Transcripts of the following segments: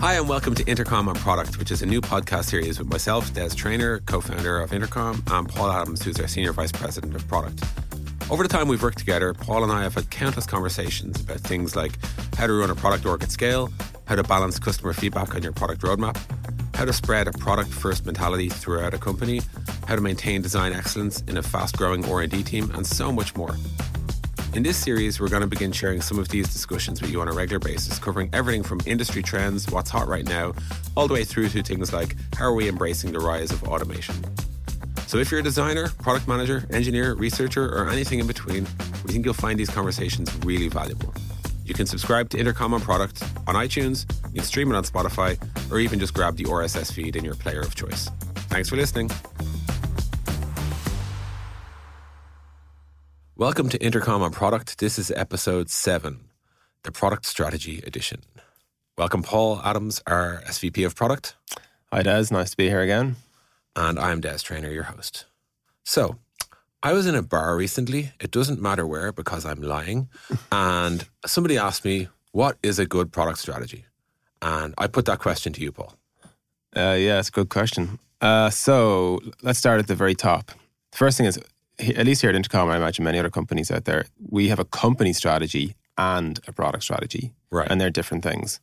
Hi, and welcome to Intercom on Product, which is a new podcast series with myself, Des Traynor, co founder of Intercom, and Paul Adams, who's our Senior Vice President of Product. Over the time we've worked together, Paul and I have had countless conversations about things like how to run a product org at scale, how to balance customer feedback on your product roadmap, how to spread a product first mentality throughout a company, how to maintain design excellence in a fast growing R&D team, and so much more. In this series, we're going to begin sharing some of these discussions with you on a regular basis, covering everything from industry trends, what's hot right now, all the way through to things like how are we embracing the rise of automation. So if you're a designer, product manager, engineer, researcher, or anything in between, we think you'll find these conversations really valuable. You can subscribe to Intercom on Product on iTunes, you can stream it on Spotify, or even just grab the RSS feed in your player of choice. Thanks for listening. Welcome to Intercom on Product. This is episode seven, the Product Strategy Edition. Welcome, Paul Adams, our SVP of Product. Hi, Des. Nice to be here again. And I'm Des Traynor, your host. So, I was in a bar recently. It doesn't matter where because I'm lying. and somebody asked me, What is a good product strategy? And I put that question to you, Paul. Uh, yeah, it's a good question. Uh, so, let's start at the very top. The first thing is at least here at Intercom, I imagine many other companies out there, we have a company strategy and a product strategy. Right. And they're different things.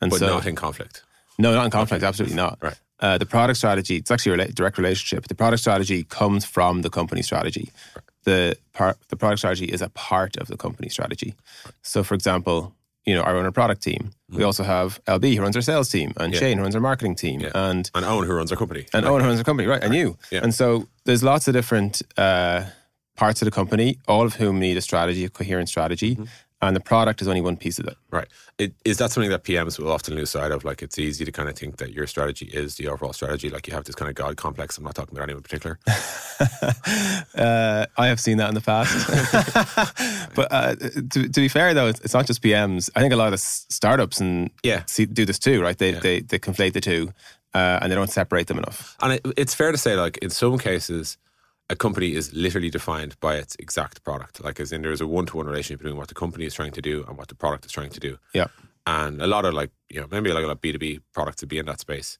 And but so, not in conflict. No, not in conflict. Okay. Absolutely not. Right. Uh, the product strategy, it's actually a direct relationship. The product strategy comes from the company strategy. Right. The, par- the product strategy is a part of the company strategy. Right. So, for example, you know, I run a product team. Mm. We mm-hmm. also have LB who runs our sales team, and yeah. Shane who runs our marketing team, yeah. and and Eoghan who runs our company, and Eoghan who runs our company, right? And you, yeah. and so there's lots of different uh, parts of the company, all of whom need a strategy, a coherent strategy, mm-hmm and the product is only one piece of it. Right. It, is that something that PMs will often lose sight of? Like it's easy to kind of think that your strategy is the overall strategy. Like you have this kind of God complex. I'm not talking about anyone in particular. uh, I have seen that in the past. but uh, to, to, be fair, though, it's, it's, not just PMs. I think a lot of startups and yeah. See, do this too, right? They, yeah. they, they conflate the two uh, and they don't separate them enough. And it, it's fair to say, like in some cases, a company is literally defined by its exact product. Like, as in, there's a one to one relationship between what the company is trying to do and what the product is trying to do. Yeah. And a lot of like, you know, maybe like a lot of B2B products to be in that space.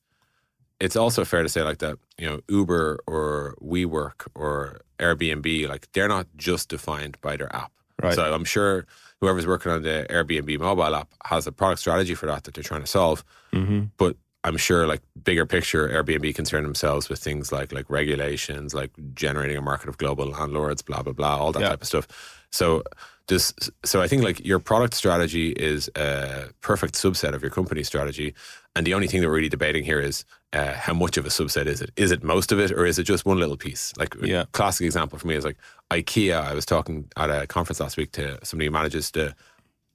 It's also fair to say like that, you know, Uber or WeWork or Airbnb, like they're not just defined by their app. Right. So I'm sure whoever's working on the Airbnb mobile app has a product strategy for that that they're trying to solve. Mm-hmm. But I'm sure like bigger picture Airbnb concern themselves with things like like regulations, like generating a market of global landlords, blah blah blah, all that yeah. type of stuff. So this so I think like your product strategy is a perfect subset of your company strategy. And the only thing that we're really debating here is uh, how much of a subset is it? Is it most of it or is it just one little piece? Like yeah. classic example for me is like IKEA. I was talking at a conference last week to somebody who manages the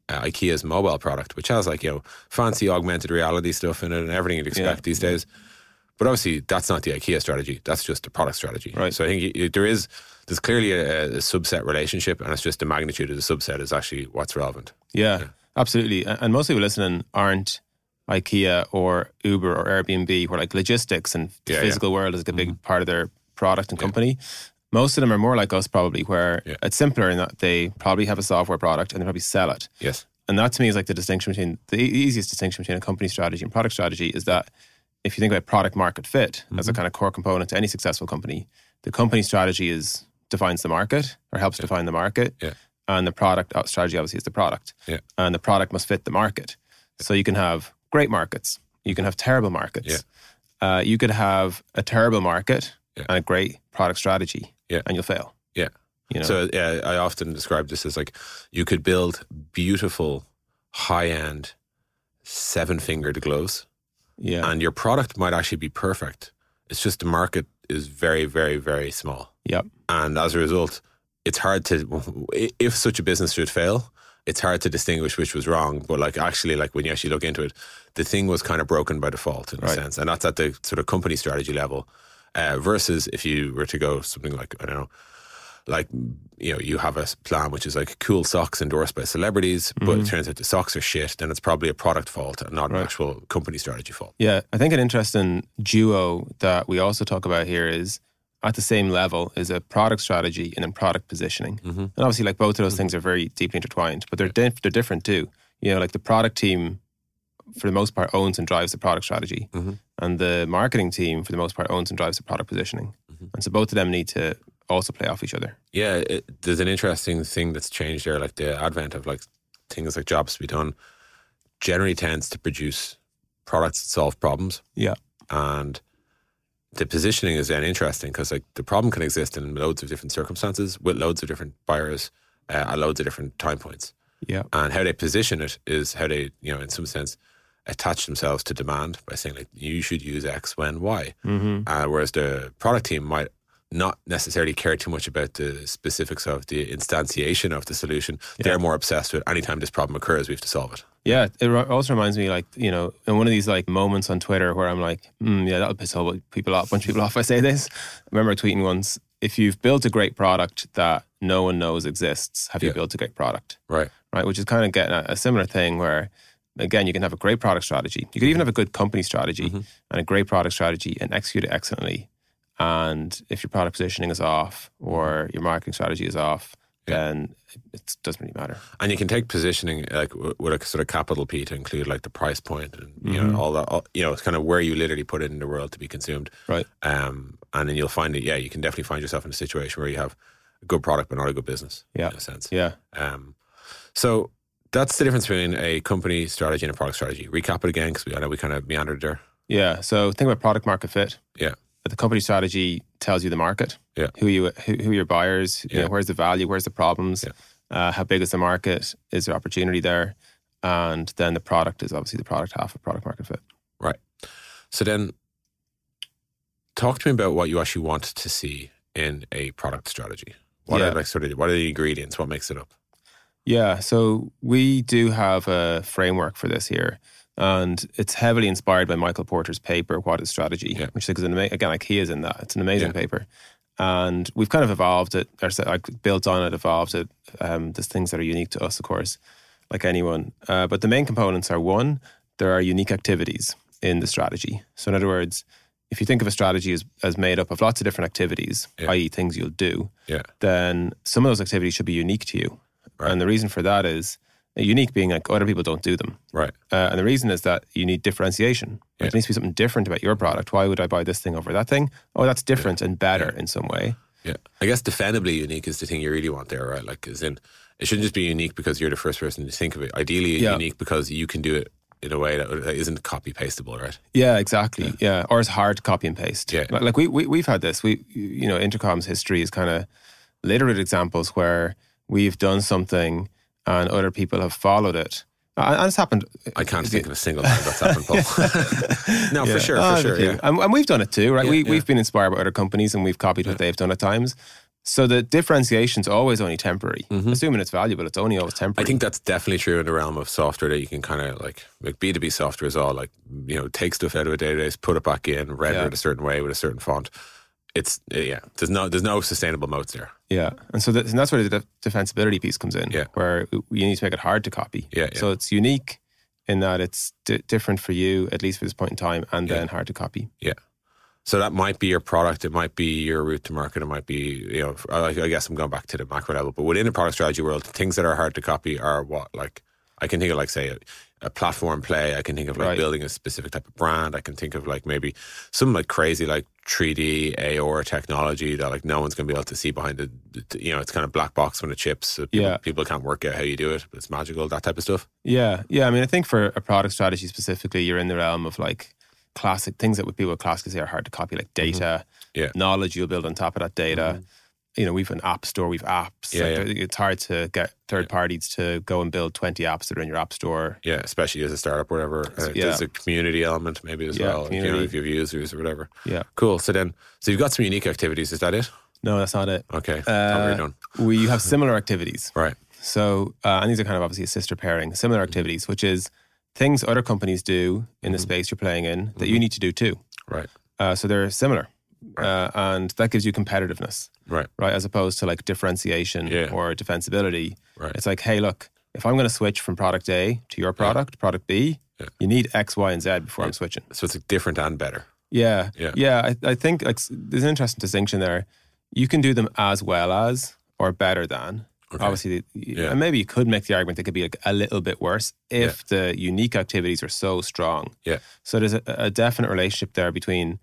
uh, IKEA's mobile product, which has like you know fancy augmented reality stuff in it and everything you'd expect yeah. these days. But obviously, that's not the IKEA strategy. That's just a product strategy. Right. So I think you, there is there's clearly a, a, subset relationship, and it's just the magnitude of the subset is actually what's relevant. Yeah, yeah. absolutely. And most people listening aren't IKEA or Uber or Airbnb, where like logistics and the yeah, physical world is like a big mm-hmm. part of their product and company. Most of them are more like us, probably, where yeah. it's simpler in that they probably have a software product and they probably sell it. Yes. And that to me is like the distinction between the easiest distinction between a company strategy and product strategy is that if you think about product market fit mm-hmm. as a mm-hmm. kind of core component to any successful company, the company strategy is defines the market or helps yeah. define the market. Yeah. And the product uh, strategy obviously is the product. Yeah. And the product must fit the market. So you can have great markets, you can have terrible markets. Uh, you could have a terrible market and a great product strategy yeah. and you'll fail. Yeah. You know? So yeah, I often describe this as like you could build beautiful, high end, seven fingered gloves. Yeah. And your product might actually be perfect. It's just the market is very, very, very small. Yep. And as a result, it's hard to if such a business should fail, it's hard to distinguish which was wrong. But like actually, like when you actually look into it, the thing was kind of broken by default in right. a sense, and that's at the sort of company strategy level. Uh, versus if you were to go something like I don't know, like you know you have a plan which is like cool socks endorsed by celebrities mm-hmm. but it turns out the socks are shit then it's probably a product fault and not right. an actual company strategy fault yeah i think an interesting duo that we also talk about here is at the same level is a product strategy and then product positioning mm-hmm. and obviously like both of those mm-hmm. things are very deeply intertwined but they're, yeah. they're different too you know like the product team for the most part, owns and drives the product strategy, Mhm. And the marketing team, for the most part, owns and drives the product positioning. Mhm. And so both of them need to also play off each other. Yeah, it, there's an interesting thing that's changed there. Like the advent of like things like jobs to be done generally tends to produce products that solve problems. Yeah. And the positioning is then interesting because like the problem can exist in loads of different circumstances with loads of different buyers uh, at loads of different time points. Yeah. And how they position it is how they, you know, in some sense, attach themselves to demand by saying like you should use X when Y. Mm-hmm. Uh, whereas the product team might not necessarily care too much about the specifics of the instantiation of the solution. They're more obsessed with anytime this problem occurs, we have to solve it. Yeah, it also reminds me, like you know, in one of these like moments on Twitter where I'm like, mm, yeah, that'll piss a whole people off, a bunch of people off. If I say this. I remember tweeting once: if you've built a great product that no one knows exists, have you built a great product? Right. Right, which is kind of getting a, a similar thing where, again, you can have a great product strategy. You could even have a good company strategy Mhm. and a great product strategy and execute it excellently. And if your product positioning is off or your marketing strategy is off, Yeah. then it doesn't really matter. And you can take positioning like with a sort of capital P to include like the price point and you Mhm. know all that. All, you know, it's kind of where you literally put it in the world to be consumed. Right. Um, and then you'll find that yeah, you can definitely find yourself in a situation where you have a good product but not a good business. Yeah. in a sense. Yeah. Um, so that's the difference between a company strategy and a product strategy. Recap it again because we I know we kind of meandered there. Yeah. So think about product market fit. Yeah. But the company strategy tells you the market. Yeah. Who you who, who are your buyers? You Yeah. know, where's the value? Where's the problems? Yeah. Uh, how big is the market? Is there opportunity there? And then the product is obviously the product half of product market fit. Right. So then, talk to me about what you actually want to see in a product strategy. What Yeah. are like sort of what are the ingredients? What makes it up? Yeah. So we do have a framework for this here. And it's heavily inspired by Michael Porter's paper, What is Strategy? Yeah. Which I think is an amazing, again, like he is in that. It's an amazing Yeah. paper. And we've kind of evolved it, or like built on it, evolved it. Um, there's things that are unique to us, of course, like anyone. Uh, but the main components are one, there are unique activities in the strategy. So, in other words, if you think of a strategy as, as made up of lots of different activities, Yeah. i.e., things you'll do, Yeah. then some of those activities should be unique to you. Right. And the reason for that is unique being like other people don't do them. Right. Uh, and the reason is that you need differentiation. Yeah. There needs to be something different about your product. Why would I buy this thing over that thing? Oh, that's different and better in some way. Yeah. I guess defendably unique is the thing you really want there, right? Like, as in, it shouldn't just be unique because you're the first person to think of it. Ideally, Yeah. unique because you can do it in a way that isn't copy pastable, right? Yeah, exactly. Yeah. Or it's hard to copy and paste. Yeah. Like, like we, we, we've had this. We, you know, Intercom's history is kind of littered examples where we've done something and other people have followed it. And it's happened. I can't think of a single time that's happened, Paul. no, Yeah. for sure, Oh, for sure. Yeah. And, and we've done it too, right? Yeah, we. We've been inspired by other companies and we've copied what they've done at times. So the differentiation's always only temporary. Assuming it's valuable, it's only always Mm-hmm. I think that's definitely true in the realm of software that you can kind of like like B two B software is all like you know take stuff out of a database, put it back in, render it a certain way with a certain font. It's yeah, there's no there's no sustainable modes there. Yeah, and so that, and that's where the def- defensibility piece comes in, Yeah. where you need to make it hard to copy. Yeah, yeah. So it's unique in that it's di- different for you, at least for this point in time, and Yeah. then hard to copy. Yeah. So that might be your product, it might be your route to market, it might be you know I, I guess I'm going back to the macro level, but within the product strategy world, things that are hard to copy are what like I can think of like say a, platform play. I can think of like Right. building a specific type of brand. I can think of like maybe some like crazy like 3D AOR technology that like no one's going to be able to see behind the, the- you know it's kind of black box when it chips. So people, Yeah. people can't work out how you do it, but it's magical. That type of stuff. Yeah, yeah. I mean, I think for a product strategy specifically, you're in the realm of like classic things that would would classically say are hard to copy, like data, Mm-hmm. Yeah. Mm-hmm. knowledge you'll build on top of that data. You know, we've an app store, we've apps. Yeah, Like, It's hard to get third parties to go and build 20 apps that are in your app store. Yeah, especially as a startup, or whatever. Uh, Yeah. There's a community element maybe as Yeah, well. You know, if you have users or whatever. Yeah. Cool. So then, so you've got some unique activities. Is that it? No, that's not it. Okay. Tell me what Uh, we have similar activities. Right. So, uh, and these are kind of obviously a sister pairing, similar activities, which is things other companies do in the space you're playing in that you need to do too. Right. Uh, so they're similar. Uh, and that gives you competitiveness, Right. right? As opposed to like differentiation Yeah. or defensibility. Right. It's like, hey, look, if I'm going to switch from product A to your product, product B, Yeah. you need X, Y, and Z before I'm switching. So it's like different and better. Yeah. Yeah. I, I think like there's an interesting distinction there. You can do them as well as or better than. Okay. Obviously, yeah. and maybe you could make the argument they could be like a little bit worse if yeah. the unique activities are so strong. Yeah. So there's a, a, definite relationship there between,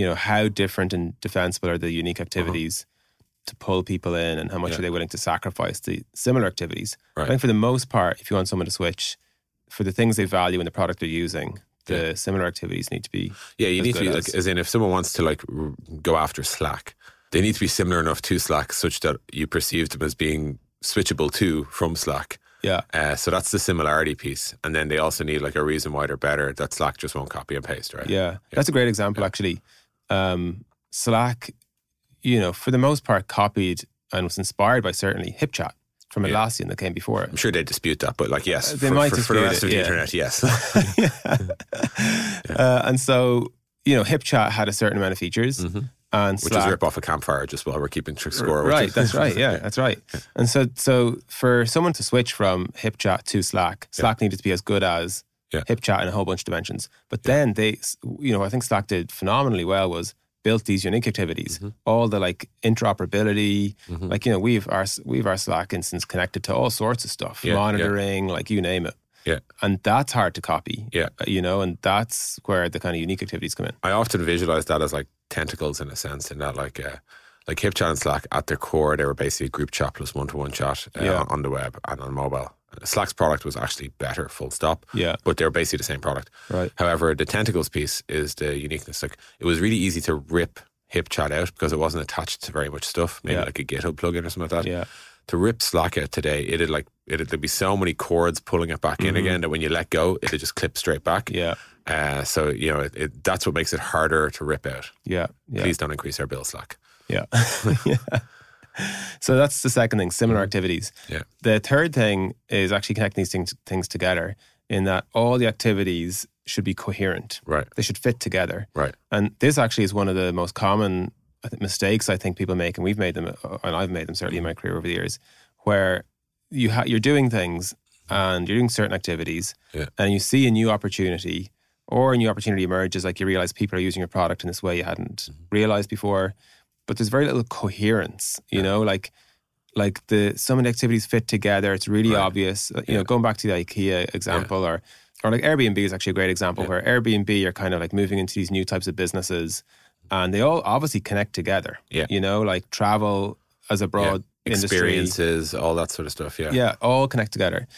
you know, how different and defensible are the unique activities uh-huh. to pull people in, and how much yeah. are they willing to sacrifice the similar activities. Right. I think for the most part, if you want someone to switch, for the things they value in the product they're using, the similar activities need to be. Yeah, you need to be as. like, as in, if someone wants to like go after Slack they need to be similar enough to Slack such that you perceive them as being switchable to from Slack. Yeah. Uh, so that's the similarity piece. And then they also need like a reason why they're better that Slack just won't copy and paste, right? Yeah. yeah. That's a great example, yeah. actually. Um, Slack, you know, for the most part, copied and was inspired by certainly HipChat from Atlassian yeah. that came before it. I'm sure they dispute that, but like, yes, uh, they for, might for, for the rest it, of the yeah. internet, yes. yeah. Uh, and so, you know, HipChat had a certain amount of features. Mm-hmm and Slack. Which is rip off a campfire just while we're keeping score. Right, that's right. Yeah, that's right. And so, so for someone to switch from HipChat to Slack, Slack needed to be as good as yeah. HipChat in a whole bunch of dimensions. But yeah. then they, you know, I think Slack did phenomenally well was built these unique activities, mm-hmm. all the like interoperability, mm-hmm. like you know, we've our we've our Slack instance connected to all sorts of stuff, monitoring, like you name it. Yeah. And that's hard to copy. Yeah. You know, and that's where the kind of unique activities come in. I often visualize that as like tentacles in a sense, in that like uh, like HipChat and Slack at their core, they were basically a group chat plus one to one chat uh, yeah. on the web and on mobile. Slack's product was actually better, full stop. Yeah. But they're basically the same product. Right. However, the tentacles piece is the uniqueness. Like it was really easy to rip HipChat out because it wasn't attached to very much stuff, maybe yeah. like a GitHub plugin or something like that. Yeah. To rip Slack out today, it'd like it'd there'd be so many cords pulling it back mm-hmm. in again that when you let go, it'd just clip straight back. Yeah. Uh, so you know it, it, that's what makes it harder to rip out. Yeah, yeah. Please don't increase our bill slack. Yeah. yeah. So that's the second thing, similar mm-hmm. activities. Yeah. The third thing is actually connecting these things, things together in that all the activities should be coherent. Right. They should fit together. Right. And this actually is one of the most common mistakes I think people make, and we've made them, uh, and I've made them certainly in my career over the years, where you ha- you're doing things and you're doing certain activities, yeah. and you see a new opportunity, or a new opportunity emerges, like you realize people are using your product in this way you hadn't mm-hmm. realized before, but there's very little coherence. You yeah. know, like like the some of the activities fit together. It's really right. obvious. Uh, you yeah. know, going back to the IKEA example, or or like Airbnb is actually a great example where Airbnb are kind of like moving into these new types of businesses, and they all obviously connect together. Yeah, you know, like travel as a broad experiences, industry. all that sort of stuff. Yeah, yeah, all connect together.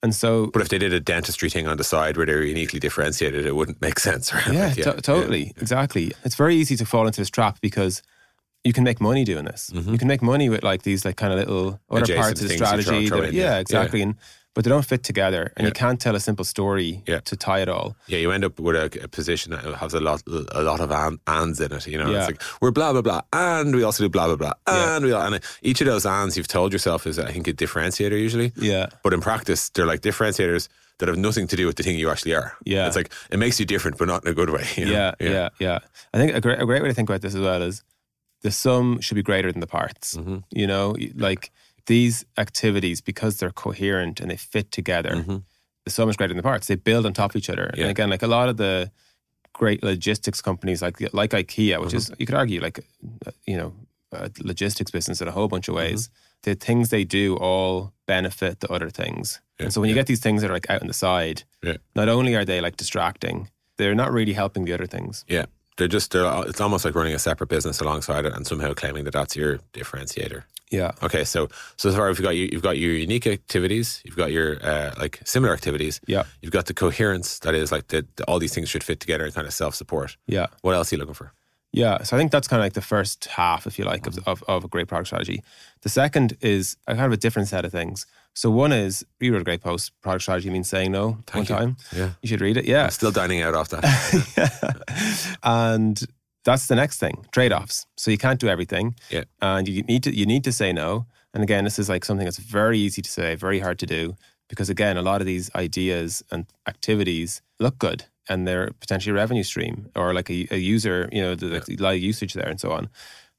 And so, but if they did a dentistry thing on the side where they're uniquely differentiated, it wouldn't make sense. Right? Yeah, yeah. totally, yeah. exactly. It's very easy to fall into this trap because you can make money doing this. Mm-hmm. You can make money with like these like kind of little other Adjacent parts of the strategy. Throw, throw that, yeah, exactly. And but they don't fit together, and Yeah. you can't tell a simple story Yeah. to tie it all. Yeah, you end up with a, a position that has a lot, a lot of an, ands in it. You know, Yeah. it's like we're blah blah blah, and we also do blah blah blah, Yeah. and we and each of those ands you've told yourself is, I think, a differentiator usually. Yeah, But in practice, they're like differentiators that have nothing to do with the thing you actually are. Yeah. it's like it makes you different, but not in a good way. you know? yeah, yeah, yeah, I think a great a great way to think about this as well is the sum should be greater than the parts. Mhm. You know, like these activities because they're coherent and they fit together. Mhm. The sum is greater than the parts. They build on top of each other. Yeah. And again, like a lot of the great logistics companies, like like IKEA, which is you could argue like uh, you know a logistics business in a whole bunch of ways. The things they do all benefit the other things. Yeah, And so when you yeah. get these things that are like out on the side, not only are they like distracting, they're not really helping the other things. Yeah, they're just they're. It's almost like running a separate business alongside it, and somehow claiming that that's your differentiator. Yeah. Okay, so so far you've got you, you've got your unique activities, you've got your uh, like similar activities, Yeah. you've got the coherence that is like the, the- all these things should fit together and kind of self support. Yeah. What else are you looking for? Yeah, so I think that's kind of like the first half, if you like, of, of, of a great product strategy. The second is a kind of a different set of things. So one is you wrote a great post. Product strategy means saying no Thank one you. time. Yeah, You should read it. Yeah, I'm still dining out off that. and that's the next thing. Trade offs. So you can't do everything. Yeah. and you need to you need to say no. And again, this is like something that's very easy to say, very hard to do, because again, a lot of these ideas and activities look good and they're potentially a revenue stream or like a, a user, you know, there's like a lot of usage there and so on.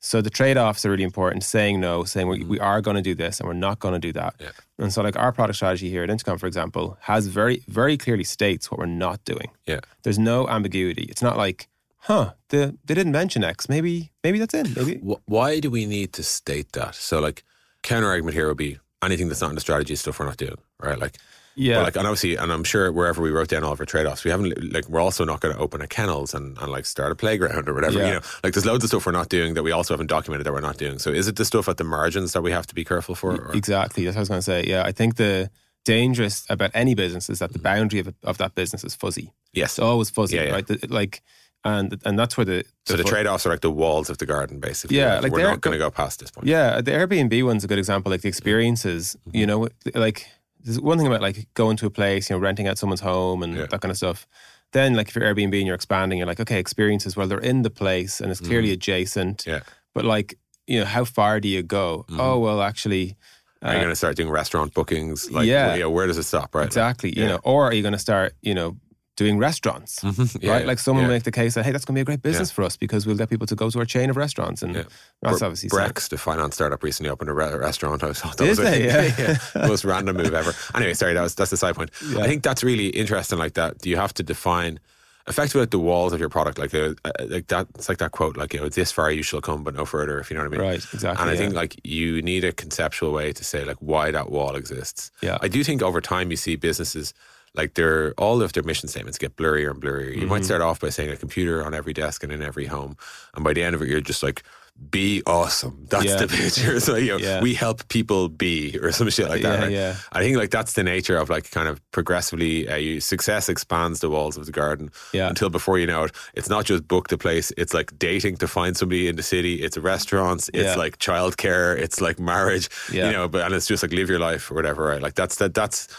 So the trade offs are really important. Saying no, saying we, we mm-hmm. are going to do this and we're not going to do that. Yeah. And so, like our product strategy here at Intercom, for example, has very, very clearly states what we're not doing. yeah, There's no ambiguity. It's not like, huh, they, they didn't mention X. Maybe, maybe that's in. Maybe. Why do we need to state that? So like counter argument here would be anything that's not in the strategy is stuff we're not doing, right? Like, Yeah. but like, and obviously, and I'm sure wherever we wrote down all of our trade offs, we haven't like we're also not going to open a kennels and, and like start a playground or whatever. Yeah. You know, like there's loads of stuff we're not doing that we also haven't documented that we're not doing. So is it the stuff at the margins that we have to be careful for? Or? Exactly. That's what I was going to say. Yeah, I think the dangerous about any business is that the boundary of, of that business is fuzzy. Yes. It's always fuzzy, Yeah, yeah. right? The- like, and and that's where the So the trade offs are like the walls of the garden, basically. Yeah, Like, like we're not going to go- go past this point. Yeah, the Airbnb one's a good example. Like the experiences, Mm-hmm. you know, like there's one thing about like going to a place, you know, renting out someone's home and Yeah. that kind of stuff. Then, like if you're Airbnb and you're expanding, you're like, okay, experiences. Well, they're in the place and it's clearly adjacent. Mm. Yeah. But like, you know, how far do you go? Mm-hmm. Oh well, actually, Are you uh, going to start doing restaurant bookings? Like, Yeah. yeah. Where does it stop? Right. exactly. You yeah. know, or are you going to start, you know, doing restaurants? Mhm. Yeah, right? Like someone yeah. make the case that hey, that's going to be a great business for us because we'll get people to go to our chain of restaurants, and Yeah. that's obviously. Brex, the finance startup, recently opened a re- restaurant. I thought that Did was they? Yeah. most random move ever. Anyway, sorry, that was that's the side point. Yeah. I think that's really interesting. Like that, do you have to define effectively like the walls of your product? Like the uh, like that. It's like that quote, like you know, this far you shall come, but no further. If you know what I mean. Right, exactly. And I yeah. think like you need a conceptual way to say like why that wall exists. Yeah. I do think over time you see businesses like their all of their mission statements get blurrier and blurrier. You Mm-hmm. might start off by saying a computer on every desk and in every home, and by the end of it, you're just like. Be awesome. That's Yeah. the picture. So you know, Yeah. we help people be, or some shit like that. Yeah, right? yeah. I think like that's the nature of like kind of progressively, uh, you, success expands the walls of the garden. Yeah. Until before you know it, it's not just book the place. It's like dating to find somebody in the city. It's restaurants. It's Yeah. like childcare. It's like marriage. Yeah. You know, but and it's just like live your life or whatever. Right? Like that's that. That's.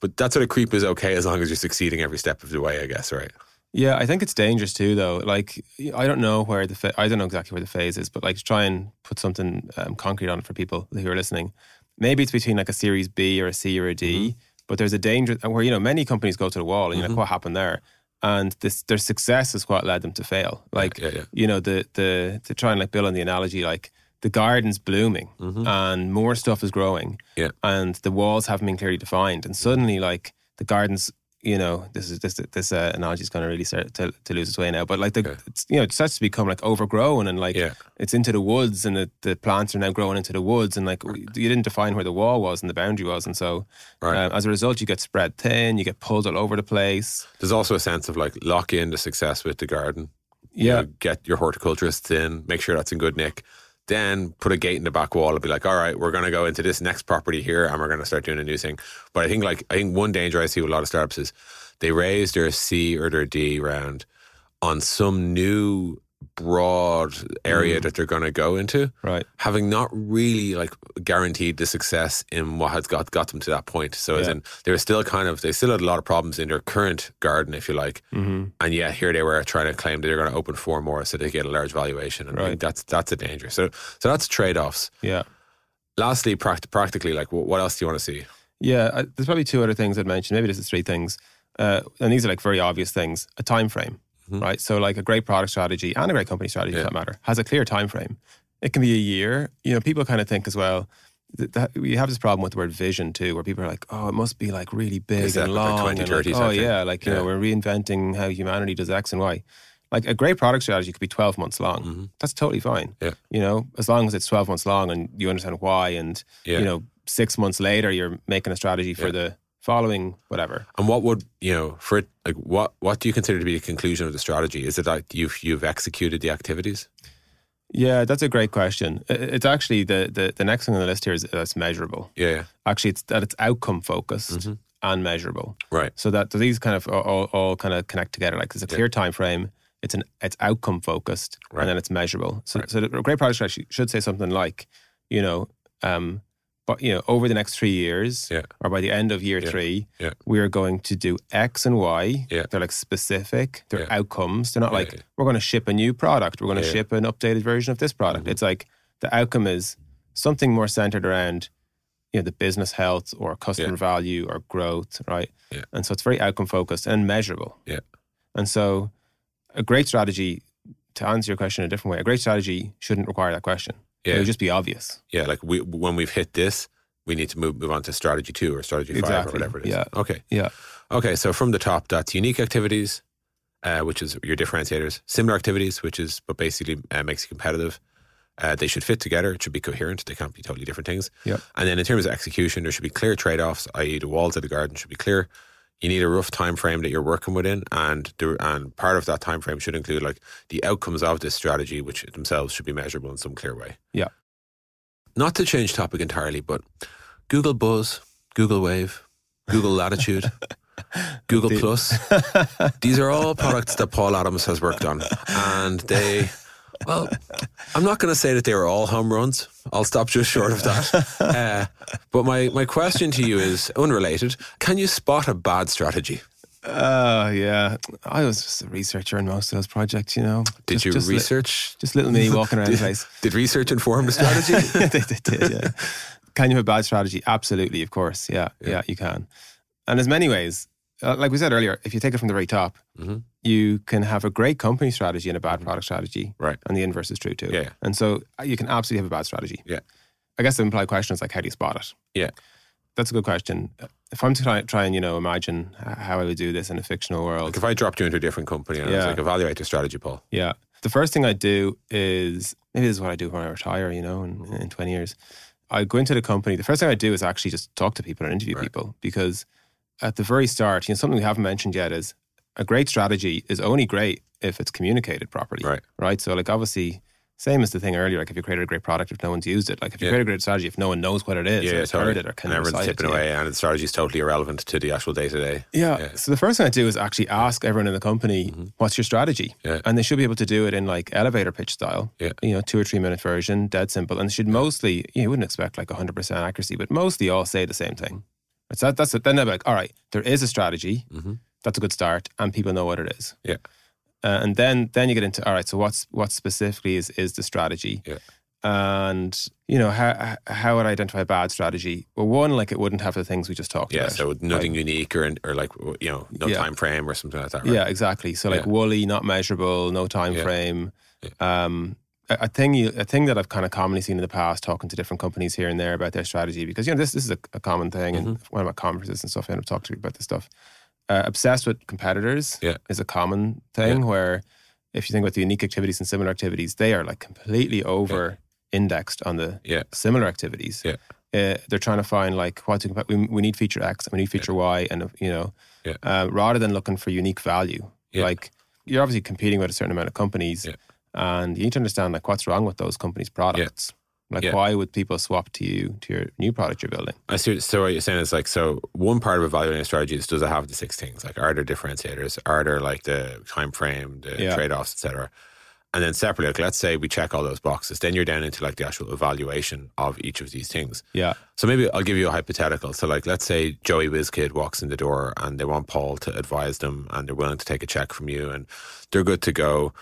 But that sort of creep is okay as long as you're succeeding every step of the way. I guess. Right. Yeah, I think it's dangerous too, though. Like, I don't know where the fa- I don't know exactly where the phase is, but like to try and put something um, concrete on it for people who are listening. Maybe it's between like a Series B or a C or a D, Mm-hmm. but there's a danger where you know many companies go to the wall, and you're like, what happened there? And this their success is what led them to fail. Like, yeah, yeah. you know, the the to try and like build on the analogy, like the garden's blooming and more stuff is growing, Mm-hmm. Yeah. and the walls haven't been clearly defined, and suddenly like the garden's you know this is this this uh, analogy is going to really start to, to lose its way now but like the Okay. you know it starts to become like overgrown and like Yeah. it's into the woods and the, the plants are now growing into the woods and like you didn't define where the wall was and the boundary was and so Right. um, as a result you get spread thin you get pulled all over the place There's also a sense of like lock in the success with the garden. You Yeah. know, get your horticulturists in, make sure that's in good nick. Then put a gate in the back wall and be like, all right, we're going to go into this next property here and we're going to start doing a new thing. But I think like, I think one danger I see with a lot of startups is they raise their C or their D round on some new broad area that they're going to go into right having not really like guaranteed the success in what has got got them to that point. So as in they're still kind of they still had a lot of problems in their current garden, if you like. mm-hmm. And yeah, here they were trying to claim that they're going to open four more so they get a large valuation. And I think Right. that's that's a danger. So so that's trade offs. yeah Lastly, pract- practically, like what, what else do you want to see? yeah I, there's probably two other things I'd mention maybe this is three things uh, and these are like very obvious things a time frame right so like a great product strategy and a great company strategy Mm-hmm. Yeah. for that matter has a clear time frame it can be a year you know people kind of think as well that, that we have this problem with the word vision too where people are like oh it must be like really big that and like long 20, and 30 like, type oh yeah like you know we're reinventing how humanity does x and y like a great product strategy could be 12 months long that's totally fine Mm-hmm. Yeah. you know as long as it's 12 months long and you understand why and Yeah. you know six months later you're making a strategy for Yeah. the following whatever And what would you know for it? Like what what do you consider to be the conclusion of the strategy? Is it like you've you've executed the activities? yeah that's a great question it's actually the, the the next thing on the list here is that's measurable Yeah, yeah. actually it's that it's outcome focused Mm-hmm. and measurable right. so that these kind of all, all, kind of connect together like there's a clear time frame it's an it's outcome focused Right. and then it's measurable so, so the great product strategy should say something like you know um but you know over the next three years Yeah. or by the end of year Yeah. three Yeah. we are going to do x and y Yeah. they're like specific they're outcomes they're not like we're going to ship a new product we're going to Mm-hmm. ship an updated version of this product it's like the outcome is something more centered around you know the business health or customer value or growth right Yeah. and so it's very outcome focused and measurable Yeah. and so a great strategy to answer your question in a different way a great strategy shouldn't require that question it would just be obvious Yeah, like we when we've hit this, we need to move move on to strategy two or strategy five Exactly, or whatever it is. yeah. Okay. yeah Okay. So from the top, that's unique activities, uh, which is your differentiators. Similar activities, which is what basically uh, makes you competitive. Uh, they should fit together. It should be coherent. They can't be totally different things. Yeah. And then in terms of execution, there should be clear trade offs, i.e., the walls of the garden should be clear. You need a rough time frame that you're working within, and the, and part of that time frame should include like the outcomes of this strategy, which themselves should be measurable in some clear way. Yeah. Not to change topic entirely, but Google Buzz, Google Wave, Google Latitude, Google Plus. These are all products that Paul Adams has worked on, and they. Well, I'm not going to say that they were all home runs. I'll stop just short of that. Uh, but my, my question to you is unrelated. Can you spot a bad strategy? Uh, yeah. I was just a researcher in most of those projects, you know. Did Just- you just li- research? just little me walking around the place. Did research inform the strategy? yeah, they, they did, yeah. Can you have a bad strategy? Absolutely, of course. Yeah, yeah, you can. And there's many ways. Uh, like we said earlier, if you take it from the very top, Mhm. You can have a great company strategy and a bad product strategy. Right. And the inverse is true too. Yeah, yeah. And so uh, you can absolutely have a bad strategy. Yeah. I guess the implied question is like, how do you spot it? Yeah. That's a good question. If I'm trying to try, try and, you know, imagine how I would do this in a fictional world. Like if I dropped you into a different company and I was Yeah. like, evaluate the strategy, Paul. Yeah. The first thing I do is maybe this is what I do when I retire, you know, in, in 20 years. I go into the company. The first thing I do is actually just talk to people and interview Right. people because at the very start, you know, something we haven't mentioned yet is a great strategy is only great if it's communicated properly. Right. Right. So, like, obviously, same as the thing earlier, like if you created a great product, if no one's used it, like if you Yeah. create a great strategy, if no one knows what it is, Yeah, or totally. heard it, or can and everyone's it tipping to away, and the strategy is totally irrelevant to the actual day to day. Yeah. So the first thing I do is actually ask everyone in the company, what's your strategy? Yeah. And they should be able to do it in like elevator pitch style. Yeah. You know, two or three minute version, dead simple. And they should mostly, you wouldn't expect like 100% accuracy, but mostly all say the same thing. It's that, that's it. Then they're like, all right, there is a strategy. Mhm. That's a good start. And people know what it is. Yeah. Uh, and then then you get into all right. So what's what specifically is is the strategy? Yeah. And you know how how would I identify a bad strategy? Well, one like it wouldn't have the things we just talked Yeah, about. so nothing unique or or like you know no Yeah. time frame or something like that. Right? Yeah, exactly. So like Yeah. woolly, not measurable, no time Yeah. frame. Um, a, a thing you, a thing that I've kind of commonly seen in the past, talking to different companies here and there about their strategy, because you know this this is a, a common thing, and Mm-hmm. when I'm at conferences and stuff, I end up talking to people about this stuff. Uh, obsessed with competitors Yeah. is a common thing where if you think about the unique activities and similar activities, they are like completely over indexed on the Yeah. similar activities. Yeah. Uh, they're trying to find like what to we, we need feature X and we need feature Y, and you know, Yeah. uh, rather than looking for unique value. Yeah. Like you're obviously competing with a certain amount of companies, Yeah. and you need to understand like what's wrong with those companies' products. Like Yeah. why would people swap to you to your new product you're building? I see. So what you're saying is like, so one part of evaluating a strategy is does it have the six things? Like, are there differentiators? Are there like the time frame, the Yeah. trade offs, etc. And then separately, like let's say we check all those boxes, then you're down into like the actual evaluation of each of these things. Yeah, So maybe I'll give you a hypothetical. So like, let's say Joey WizKid walks in the door and they want Paul to advise them, and they're willing to take a check from you, and they're good to go.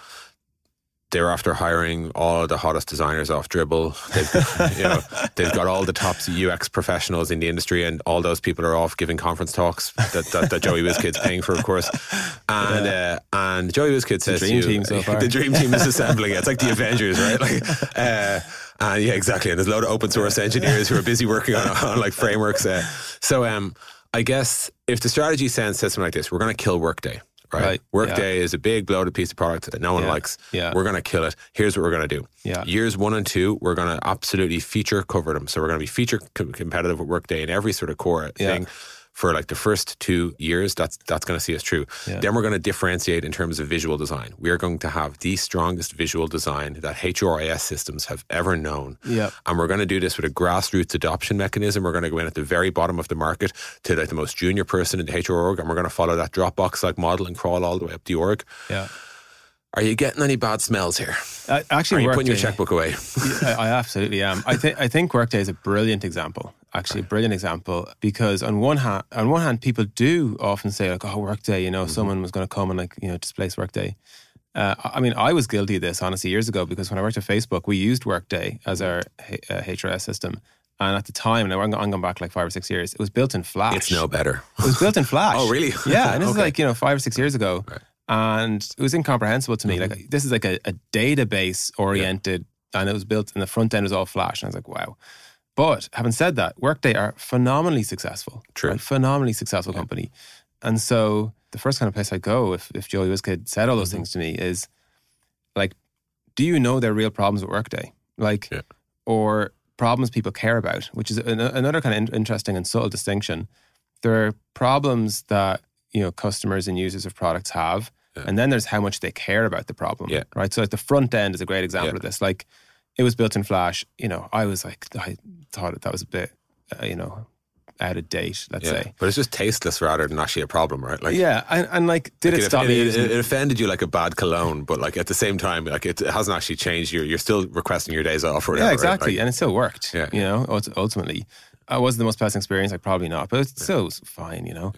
They're after hiring all the hottest designers off Dribbble. They've, you know, they've got all the top UX professionals in the industry, and all those people are off giving conference talks that, that, that Joey WizKid's paying for, of course. And uh, and Joey WizKid says dream to you, team so far. the dream team is assembling. It's like the Avengers, right? Like, uh, and yeah, exactly. And there's a lot of open source engineers who are busy working on, on like frameworks. Uh, so, um, I guess if the strategy sense says something like this, we're going to kill Workday. Right. Right, Workday is a big bloated piece of product that no one Yeah, likes. yeah. We're going to kill it. Here's what we're going to do. Yeah. Years one and two, we're going to absolutely feature cover them. So we're going to be feature com- competitive with Workday in every sort of core Yeah. thing for like the first two years. That's that's going to see us through. Yeah. Then we're going to differentiate in terms of visual design. We are going to have the strongest visual design that HRIS systems have ever known. yeah, And we're going to do this with a grassroots adoption mechanism. We're going to go in at the very bottom of the market to like the most junior person in the HR org, and we're going to follow that Dropbox like model and crawl all the way up the org. yeah. Are you getting any bad smells here? Uh, actually, Are you putting your checkbook away? I, I absolutely am. I think I think Workday is a brilliant example. Actually, a brilliant example because on one hand, on one hand, people do often say like, "Oh, Workday," you know, Mm-hmm. someone was going to come and like you know displace Workday. Uh, I mean, I was guilty of this honestly years ago because when I worked at Facebook, we used Workday as our H- uh, HRS system, and at the time, and I'm going back like five or six years, it was built in Flash. It's no better. It was built in Flash. Oh, really? Yeah, and this is like you know five or six years ago, Right. and it was incomprehensible to me. Mm-hmm. Like this is like a, a database oriented, and it was built, and the front end was all Flash, and I was like, wow. But having said that, Workday are phenomenally successful. True. right? phenomenally successful company, and so the first kind of place I go if if Joey WizKid said all those Mm-hmm. things to me is like, do you know their real problems with Workday? like, Yeah. or problems people care about, which is an, another kind of in- interesting and subtle distinction. There are problems that you know customers and users of products have, Yeah. and then there's how much they care about the problem. Yeah. Right. So like the front end is a great example Yeah. of this. Like, it was built in Flash. You know, I was like, I thought that, that was a bit, uh, you know, out of date. Let's Yeah. say. But it's just tasteless rather than actually a problem, right? Like, yeah, and, and like, did like it stop it, me it, it, it offended you like a bad cologne, but like at the same time, like it, hasn't actually changed. You're you're still requesting your days off or whatever. yeah, right? exactly, Like, and it still worked. Yeah. you know, ultimately, uh, was it the most pleasant experience? Like probably not, but it still was fine. You know,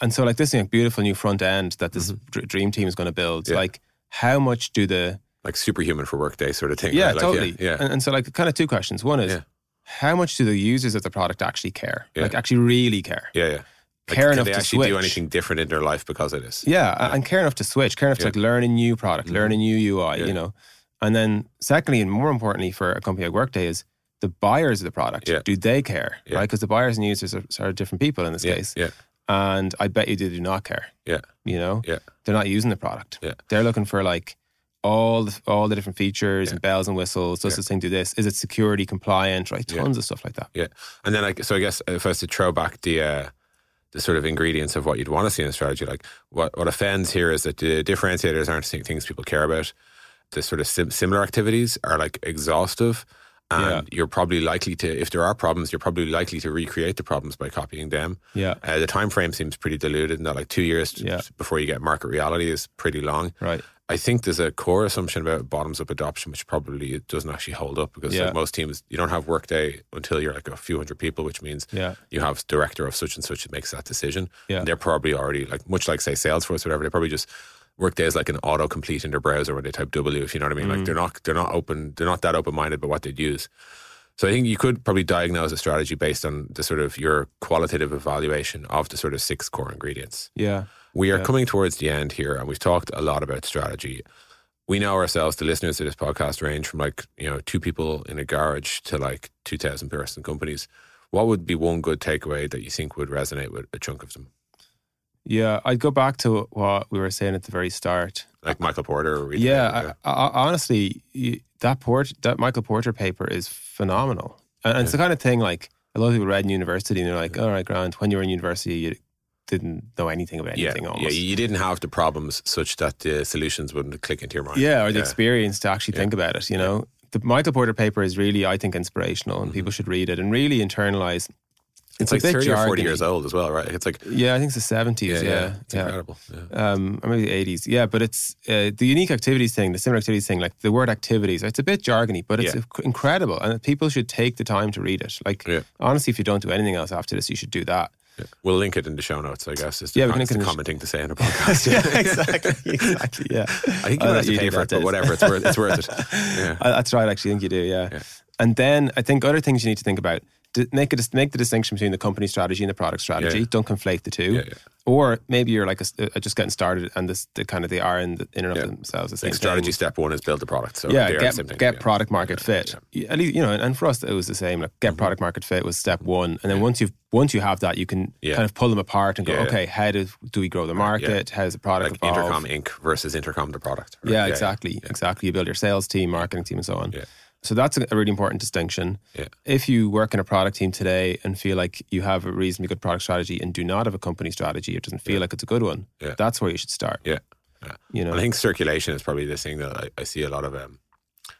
and so like this like, beautiful new front end that this dr- dream team is going to build. Mm-hmm. Yeah. Like, how much do the like superhuman for workday sort of thing. yeah right? Like, totally Yeah, yeah. And, and so like kind of two questions. One is Yeah. how much do the users of the product actually care? Yeah. Like actually really care. yeah, yeah. Like, Care enough they to actually do anything different in their life because of this? Yeah, a- and care enough to switch, care enough to like learn a new product, Mhm. learn a new UI, Yeah. you know. And then secondly, and more importantly for a company like Workday is the buyers of the product. Yeah. Do they care? Yeah. Right? Because the buyers and users are, are different people in this Yeah, case. yeah, And I bet you they do not care. Yeah. You know? Yeah. They're not using the product. Yeah. They're looking for like all the, all the different features Yeah. and bells and whistles. Does Yeah. this thing do this? Is it security compliant? Right? Yeah. Tons of stuff like that. yeah. And then, like, so I guess if I was to throw back the uh, the sort of ingredients of what you'd want to see in a strategy, like what what offends here is that the differentiators aren't thi- things people care about. The sort of sim- similar activities are like exhaustive. And you're probably likely to, if there are problems, you're probably likely to recreate the problems by copying them. Yeah. Uh, the time frame seems pretty diluted, and that like two years Yeah. before you get market reality is pretty long. Right. I think there's a core assumption about bottoms up adoption, which probably doesn't actually hold up because Yeah. like most teams, you don't have workday until you're like a few hundred people, which means Yeah. you have director of such and such that makes that decision. Yeah. And they're probably already like much like say Salesforce, or whatever. They probably just workday is like an autocomplete in their browser when they type W, if you know what I mean. Mm. Like they're not they're not open, they're not that open minded about what they'd use. So I think you could probably diagnose a strategy based on the sort of your qualitative evaluation of the sort of six core ingredients. Yeah. We are Yeah. coming towards the end here, and we've talked a lot about strategy. We know ourselves, the listeners of this podcast range from like, you know, two people in a garage to like 2,000 person companies. What would be one good takeaway that you think would resonate with a chunk of them? Yeah. I'd go back to what we were saying at the very start. Like Michael Porter Yeah, I, I, honestly, that Port that Michael Porter paper is phenomenal, and it's the kind of thing like a lot of people read in university and they're like, "All right, Grant, when you were in university, you didn't know anything about yeah, anything yeah, almost." you didn't have the problems such that the solutions wouldn't click into your mind. Yeah, or the Yeah. experience to actually Yeah. think about it. You know, the Michael Porter paper is really, I think, inspirational, and people should read it and really internalize. It's, a like bit 30 or 40 years old as well, right? It's like, Yeah, I think it's the seventies. yeah, Yeah, yeah, it's yeah. incredible. Yeah. um, or maybe the eighties. Yeah, but it's uh, the unique activities thing, the similar activities thing. Like the word activities, it's a bit jargony, but it's Yeah. incredible, and people should take the time to read it. Like Yeah. honestly, if you don't do anything else after this, you should do that. Yeah. We'll link it in the show notes, I guess. It's Yeah, we can link it in sh- to say in a podcast. yeah, exactly, exactly. Yeah, I think you I'll might have to pay do for it, but whatever. It's worth, it's worth it. Yeah. Uh, that's right. Actually, I think you do. Yeah. Yeah. and then I think other things you need to think about. Make it make the distinction between the company strategy and the product strategy. Yeah. Don't conflate the two. Yeah, yeah. Or maybe you're like a s uh just getting started, and this the kind of they are in, the, in and of themselves the same strategy thing. step one is build the product. So yeah, they are the get, thing. get product market fit. At least you know, and for us it was the same. Like get product market fit was step one, and then once you've once you have that, you can kind of pull them apart and go, okay, how do do we grow the market? How does the product Like evolve? Intercom Inc. versus Intercom the product. right? Yeah, exactly, exactly. You build your sales team, marketing team, and so on. Yeah. So that's a really important distinction. Yeah. If you work in a product team today and feel like you have a reasonably good product strategy and do not have a company strategy, it doesn't feel like it's a good one. Yeah. That's where you should start. Yeah. yeah. You know, And I think circulation is probably the thing that I, I see a lot of. Um,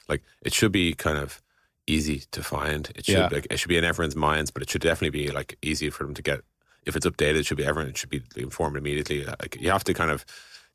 like it should be kind of easy to find. It should Yeah. like it should be in everyone's minds, but it should definitely be like easy for them to get. If it's updated, it should be everyone. It should be informed immediately. Like you have to kind of.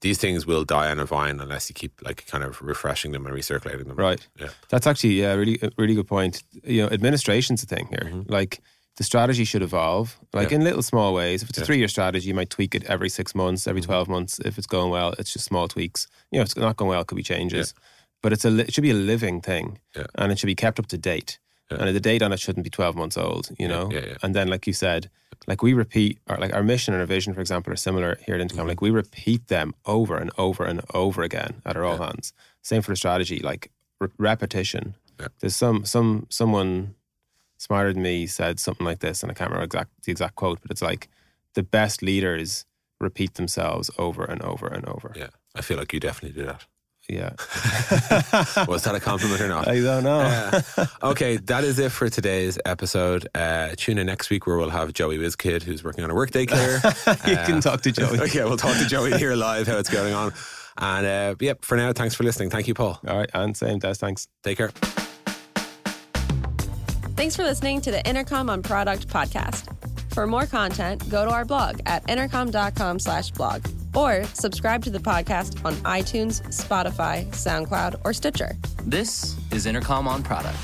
These things will die on a vine unless you keep like kind of refreshing them and recirculating them. Right. Yeah. That's actually yeah, really a really good point. You know, administration's a thing here. Like the strategy should evolve, like Mm-hmm. Yeah. in little small ways. If it's a Yeah. Mm-hmm. three year strategy, you might tweak it every six months, every twelve months. If it's going well, it's just small tweaks. You know, if it's not going well, it could be changes. But it's a it should be a living thing, Yeah. and it should be kept up to date. Yeah. And the date on it shouldn't be twelve months old. You know. yeah, yeah. And then, like you said, like we repeat, or like our mission and our vision, for example, are similar here at Intercom. Mm-hmm. Like we repeat them over and over and over again at our all hands. Same for the strategy, like re- repetition. There's some some someone smarter than me said something like this, and I can't remember exact the exact quote, but it's like the best leaders repeat themselves over and over and over. Yeah. I feel like you definitely do that. Yeah. Was that a compliment or not? I don't know. Uh, okay, that is it for today's episode. Uh, tune in next week where we'll have Joey Wizkid, who's working on a workday care. you can talk to Joey. okay, we'll talk to Joey here live how it's going on. And uh, yep, for now, thanks for listening. Thank you, Paul. All right, and same, Des. Thanks. Take care. Thanks for listening to the Intercom on Product podcast. For more content, go to our blog at intercom.com slash blog or subscribe to the podcast on iTunes, Spotify, SoundCloud, or Stitcher. This is Intercom on Product.